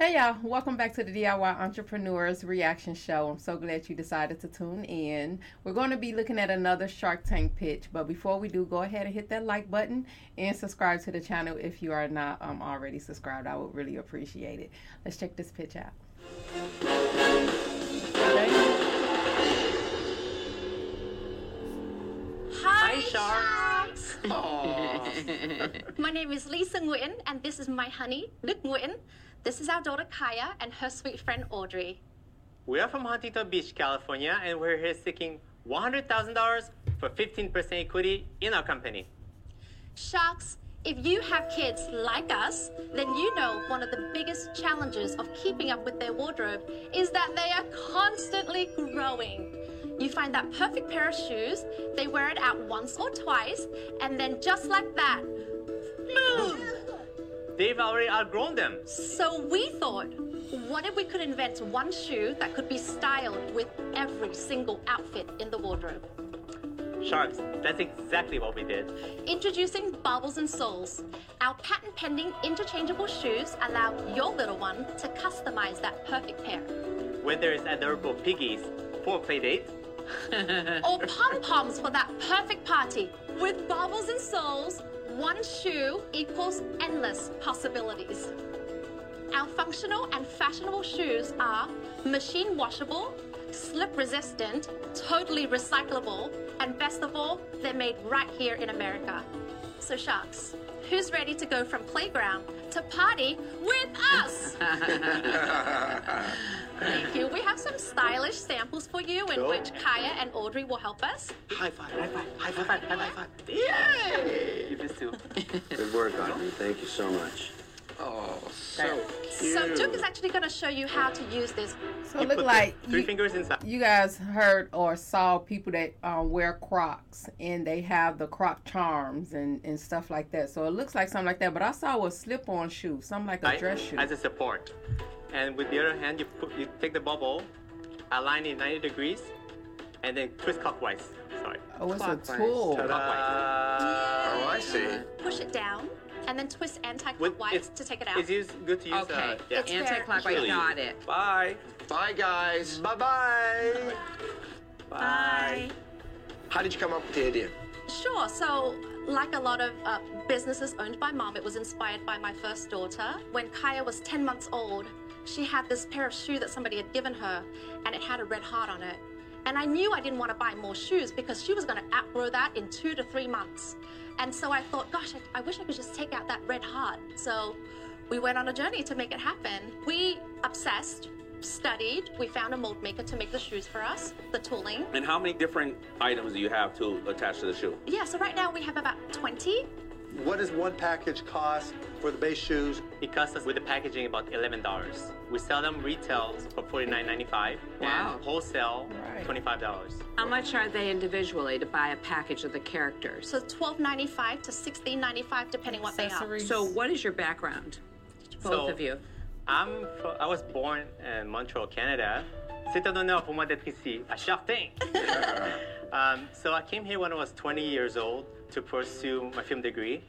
Hey y'all, welcome back to the DIY Entrepreneurs Reaction Show. I'm so glad you decided to tune in. We're going to be looking at another Shark Tank pitch, but before we do, go ahead and hit that like button and subscribe to the channel if you are not um, already subscribed. I would really appreciate it. Let's check this pitch out. Hi, Sharks. My name is Lisa Nguyen, and this is my honey, Đức Nguyen. This is our daughter Kaya and her sweet friend Audrey. We are from Huntington Beach, California, and we're here seeking $100,000 for 15% equity in our company. Sharks, if you have kids like us, then you know one of the biggest challenges of keeping up with their wardrobe is that they are constantly growing. You find that perfect pair of shoes, they wear it out once or twice, and then just like that, boom! They've already outgrown them. So we thought, what if we could invent one shoe that could be styled with every single outfit in the wardrobe? Sharks, that's exactly what we did. Introducing Baubles and Soles. Our patent pending interchangeable shoes allow your little one to customize that perfect pair. Whether it's adorable piggies for a play date, or oh, pom poms for that perfect party. With Baubles and Soles, one shoe equals endless possibilities. Our functional and fashionable shoes are machine washable, slip resistant, totally recyclable, and best of all, they're made right here in America. So, Sharks, who's ready to go from playground to party with us? Thank you. We have some stylish samples for you in which Kaya and Audrey will help us. high five, high five, high five, high five, high five. Yay! You missed two. Good work, Audrey. Thank you so much. Oh, so cute. So Duke is actually going to show you how to use this. So it You look like three you, fingers inside. you guys heard or saw people that um, wear Crocs and they have the Croc charms and, and stuff like that. So it looks like something like that. But I saw a slip-on shoe, something like a dress shoe. As a support. And with the other hand, you put, you take the bubble, align it 90 degrees, and then twist clockwise. Sorry. oh, it's a Clockwise. tool. Clockwise. Oh, I see. Push it down and then twist With- anti-clockwise it's- to take it out. It's used, good to use. Okay. Uh, yeah. It's Anti-clockwise. Really? Got it. Bye. Bye, guys. Bye bye. Bye. How did you come up with the idea? Sure. So, like a lot of uh, businesses owned by mom, it was inspired by my first daughter. When Kaya was 10 months old, she had this pair of shoes that somebody had given her, and it had a red heart on it. And I knew I didn't want to buy more shoes because she was going to outgrow that in two to three months. And so I thought, gosh, I, I wish I could just take out that red heart. So we went on a journey to make it happen. We obsessed, studied, we found a mold maker to make the shoes for us, the tooling. And how many different items do you have to attach to the shoe? Yeah, so right now we have about 20 What does one package cost for the base shoes? It costs us with the packaging about $11. We sell them retail for $49.95 Wow. and wholesale Right. $25. How much are they individually to buy a package of the characters? So twelve ninety five to sixteen ninety five, depending what they are. So, what is your background? Both So- of you. I'm fro- I was born in Montreal, Canada. C'est un honneur pour moi d'être ici à Shark Tank. um, so I came here when I was 20 years old to pursue my film degree.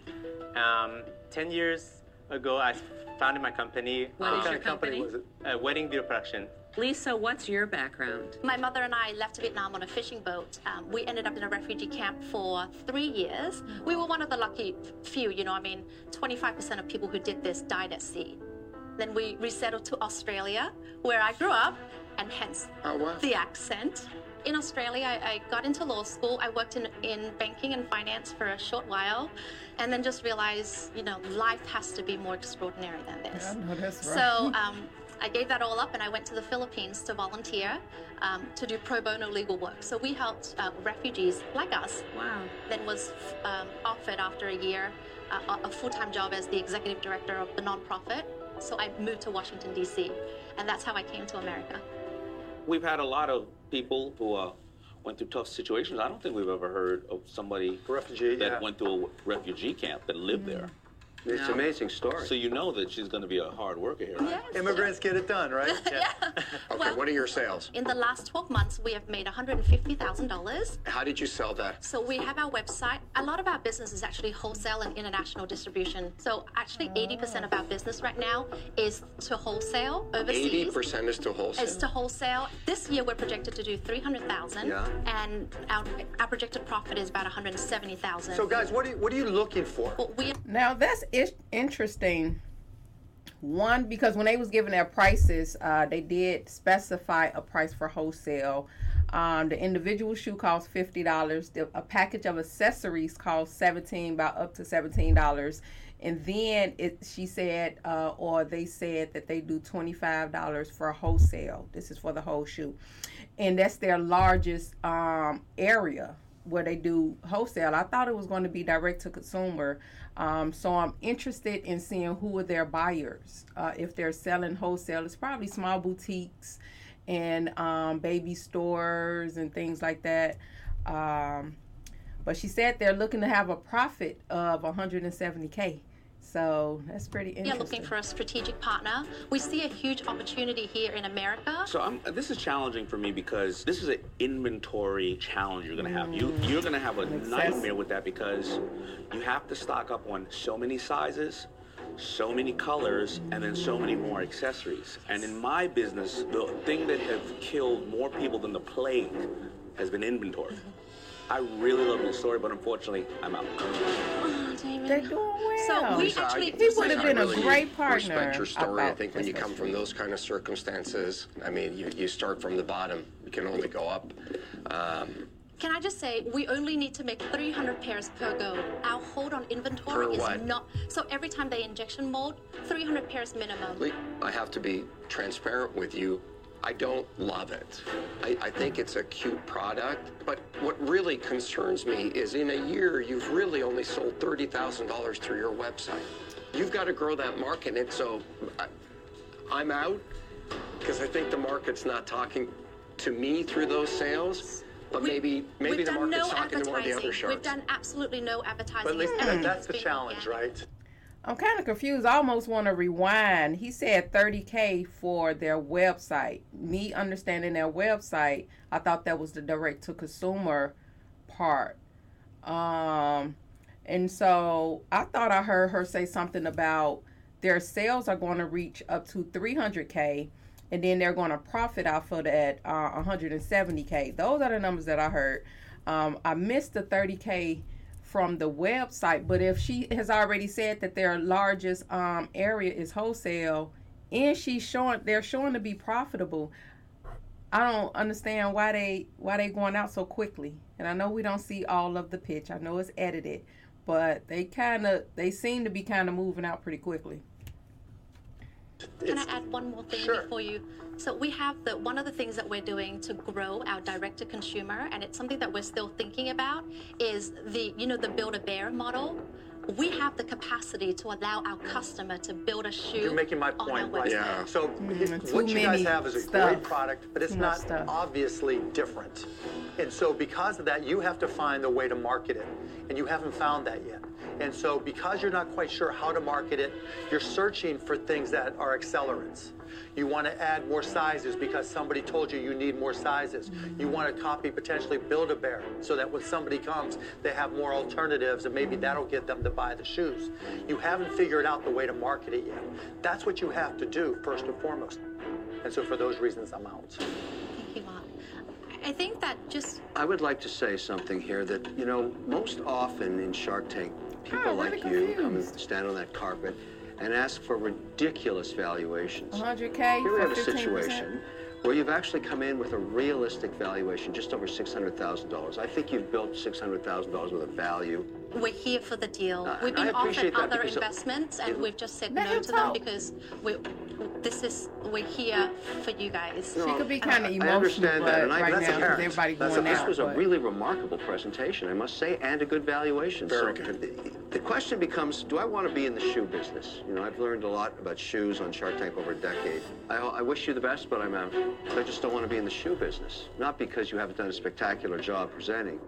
Um, 10 years ago, I founded my company, What is your company company? was it? a wedding video production. Lisa, what's your background? My mother and I left Vietnam on a fishing boat. Um, we ended up in a refugee camp for three years. We were one of the lucky few, you know, I mean, 25% of people who did this died at sea. Then we resettled to Australia, where I grew up, and hence Oh, wow. the accent. In Australia, I, I got into law school. I worked in, in banking and finance for a short while, and then just realized, you know, life has to be more extraordinary than this. I know that's right. So um, I gave that all up and I went to the Philippines to volunteer um, to do pro bono legal work. So we helped uh, refugees like us. Wow. Then was um, offered after a year uh, a full-time job as the executive director of the nonprofit. So I moved to Washington D.C. and that's how I came to America. We've had a lot of people who uh, went through tough situations. I don't think we've ever heard of somebody Refugee, that yeah. went through a refugee camp that lived there. It's an amazing story. So you know that she's going to be a hard worker here, right? Yes. Immigrants get it done, right? yeah. Okay, Well- what are your sales? In the last 12 months, we have made $150,000. How did you sell that? So we have our website. A lot of our business is actually wholesale and international distribution. So actually, 80% of our business right now is to wholesale overseas. 80% is to wholesale. Is to wholesale. This year we're projected to do 300,000 Yeah. and our, our projected profit is about 170,000. So, guys, what are you, what are you looking for? Well, we Now that's is- interesting. One, because when they was giving their prices, uh, they did specify a price for wholesale. Um, the individual shoe costs fifty dollars. A package of accessories costs seventeen, about up to seventeen dollars. And then it, she said, uh, or they said that they do twenty five dollars for wholesale. This is for the whole shoe, and that's their largest um, area where they do wholesale. I thought it was going to be direct to consumer. Um, so I'm interested in seeing who are their buyers. Uh, if they're selling wholesale, it's probably small boutiques and um, baby stores and things like that. Um, but she said they're looking to have a profit of 170k. So that's pretty are interesting. looking for a strategic partner. We see a huge opportunity here in America. So I'm, this is challenging for me because this is an inventory challenge you're going to have. You mm. you're going to have a nightmare with that because you have to stock up on so many sizes, so many colors, and then so many more accessories. And in my business, the thing that has killed more people than the plague has been inventory. Mm-hmm. I really love this story, but unfortunately, I'm out. They're doing well. So we Lisa, actually He would have I been a great partner. Respect your story. I think when you come from those kind of circumstances, I mean, you, you start from the bottom. You can only go up. Um, Can I just say, we only need to make 300 pairs per go. Our hold on inventory Per is what? not. So every time they injection mold, 300 pairs minimum. I have to be transparent with you. I don't love it. I, I think it's a cute product, but what really concerns me is in a year, you've really only sold $30,000 through your website. You've got to grow that market, and so I, I'm out because I think the market's not talking to me through those sales, but We- maybe maybe the market's no talking to one of the advertising. other sharks. We've done absolutely no advertising. But Lisa, Everything's that's the challenge, organic. right? I'm kind of confused. I almost want to rewind. He said 30K for their website. Me understanding their website, I thought that was the direct to consumer part. Um, and so I thought I heard her say something about their sales are going to reach up to 300K and then they're going to profit off of that uh, 170K. Those are the numbers that I heard. Um, I missed the 30K from the website, but if she has already said that their largest um, area is wholesale and she's showing they're showing to be profitable, I don't understand why they why they going out so quickly. And I know we don't see all of the pitch. I know it's edited, but they kind of they seem to be kind of moving out pretty quickly. Can I add one more thing Sure. before you? So we have the one of the things that we're doing to grow our direct to consumer, and it's something that we're still thinking about, is the you know the build a bear model. We have the capacity to allow our customer to build a shoe. You're making my on our point, right? Yeah. So Mm, what you guys have is a stuff. great product, but it's not stuff. obviously different. And so because of that, you have to find a way to market it, and you haven't found that yet. And so because you're not quite sure how to market it, you're searching for things that are accelerants. You want to add more sizes because somebody told you you need more sizes. You want to copy potentially Build-A-Bear so that when somebody comes, they have more alternatives and maybe that'll get them to buy the shoes. You haven't figured out the way to market it yet. That's what you have to do first and foremost. And so for those reasons, I'm out. Thank you, Mark. I think that just I would like to say something here that, you know, most often in Shark Tank, people Oh, like you come and stand on that carpet and ask for ridiculous valuations. 100K Here we have a situation where you've actually come in with a realistic valuation, just over $600,000. I think you've built $600,000 worth of value. we're here for the deal. Uh, we've been offered other investments, and it- we've just said no him to them because we this is we're here for you guys. She could be kind of emotional. I understand that, and I- right that's now apparent. everybody That's going a- This out. was a really remarkable presentation, I must say, and a good valuation. Very So good. The, question becomes, do I want to be in the shoe business? You know, I've learned a lot about shoes on Shark Tank over a decade. I, I wish you the best, but I'm out. I just don't want to be in the shoe business. Not because you haven't done a spectacular job presenting.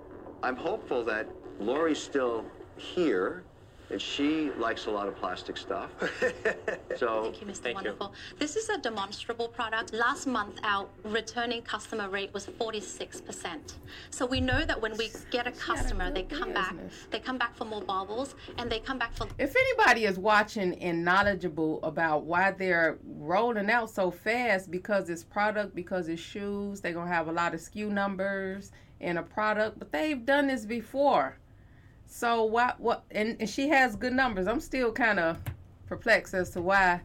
I'm hopeful that Lori's still here and she likes a lot of plastic stuff. so Thank you, Mr. Thank you. Wonderful. This is a demonstrable product. Last month, our returning customer rate was 46%. So we know that when we get a customer, they come back, they come back for more baubles, and they come back for If anybody is watching and knowledgeable about why they're rolling out so fast because it's product, because it's shoes, they're gonna have a lot of SKU numbers in a product, but they've done this before. So why what and, and she has good numbers. I'm still kind of perplexed as to why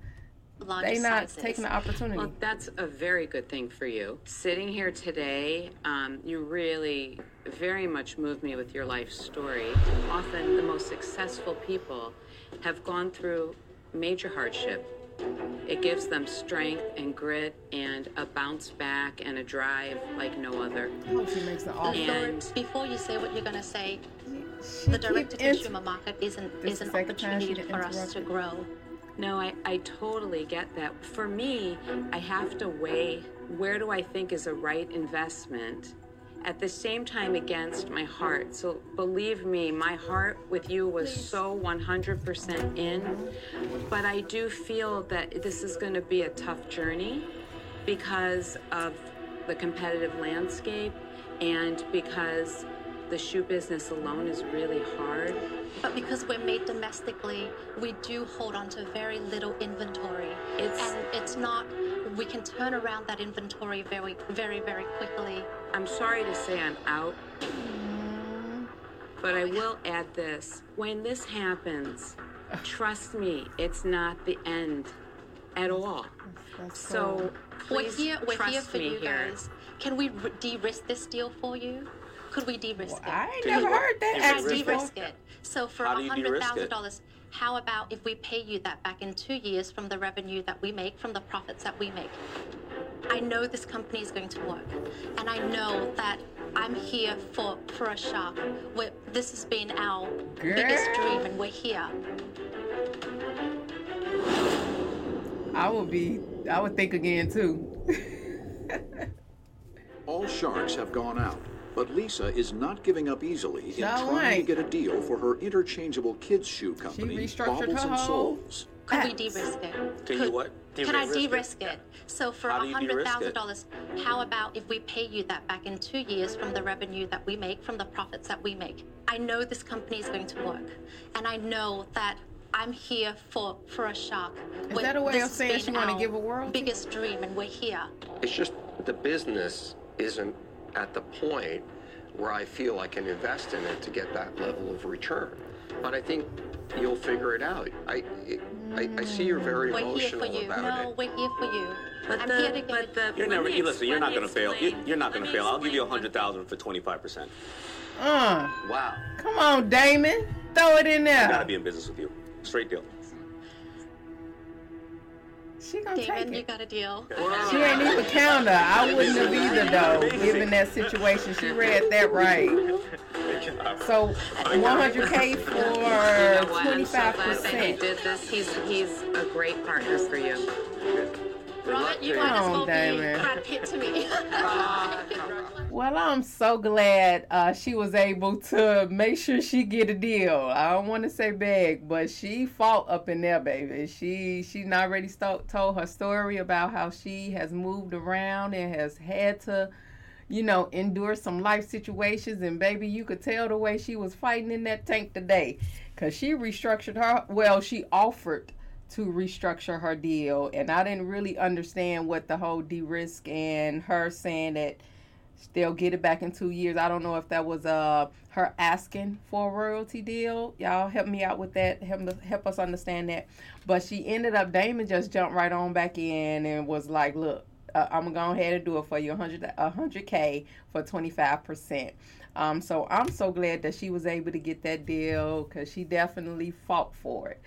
larger they not sizes. taking the opportunity. Well, that's a very good thing for you. Sitting here today, um, you really very much moved me with your life story. Often the most successful people have gone through major hardship. It gives them strength and grit and a bounce back and a drive like no other. I hope she makes an offer. And Before you say what you're going to say, She the direct to int- consumer market is an, is an the second time she opportunity for us to grow. No, I, I totally get that. For me, I have to weigh where do I think is a right investment at the same time against my heart. So believe me, my heart with you was so 100% in, but I do feel that this is going to be a tough journey because of the competitive landscape and because the shoe business alone is really hard. But because we're made domestically, we do hold on to very little inventory. It's- and it's not, we can turn around that inventory very, very, very quickly. I'm sorry to say I'm out, but I will add this. When this happens, trust me, it's not the end at all. That's So We're here, we're trust here for me you here. guys. Can we de-risk this deal for you? Could we de-risk it? I never you- heard that do you Can I de-risk it? So for How a do you hundred de-risk thousand it? dollars, how about if we pay you that back in two years from the revenue that we make, from the profits that we make? I know this company is going to work, and I know that I'm here for for a shark. We're, this has been our biggest dream, and we're here. I would be. I would think again too. All sharks have gone out, but Lisa is not giving up easily in No trying way. to get a deal for her interchangeable kids shoe company, restructured Baubles her and whole- Soles. Could we de-risk it? Can Could- you what? Can I De-risk it? de-risk it? So for How a do you hundred de-risk thousand it? dollars, how about if we pay you that back in two years from the revenue that we make, from the profits that we make? I know this company is going to work, and I know that I'm here for for a shark. Is We're- that a way this of saying been she wanna give a royalty? Biggest dream, and we're here. It's just the business isn't at the point where I feel I can invest in it to get that level of return. But I think you'll figure it out. I, I, I see you're very We're here for emotional you. about No, it. we're here for you. But I'm the, here to get but it. the, You're let never. me You listen. You're let not me gonna fail. You, explain- you're not let gonna me fail. I'll give you a hundred thousand for twenty five percent. Uh, wow. come on, Daymond. Throw it in there. I gotta be in business with you. Straight deal. She gonna Daymond, take you got a deal. She ain't even counter. I wouldn't have either though, given that situation. She read that right. So 100k for You know for what? I'm so 25 glad that he percent. did this. He's he's a great partner for you. Robert, you Come might as on, well be Daymond. Brad Pitt to me. Well, I'm so glad uh, she was able to make sure she get a deal. I don't want to say beg, but she fought up in there, baby. She she not already sto- told her story about how she has moved around and has had to, you know, endure some life situations. And baby, you could tell the way she was fighting in that tank today, cause she restructured her. Well, she offered to restructure her deal, and I didn't really understand what the whole de-risk and her saying that they'll get it back in two years. I don't know if that was uh her asking for a royalty deal. Y'all help me out with that. Help help us understand that. But she ended up Daymond just jumped right on back in and was like, "Look, uh, I'm gonna go ahead and do it for you, 100 100k for 25 percent." Um, so I'm so glad that she was able to get that deal because she definitely fought for it.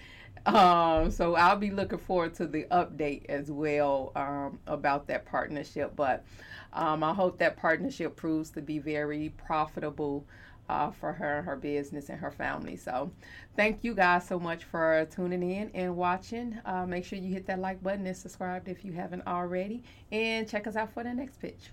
Um, so I'll be looking forward to the update as well um, about that partnership. But um, I hope that partnership proves to be very profitable uh, for her and her business and her family. So thank you guys so much for tuning in and watching. Uh, make sure you hit that like button and subscribe if you haven't already. And check us out for the next pitch.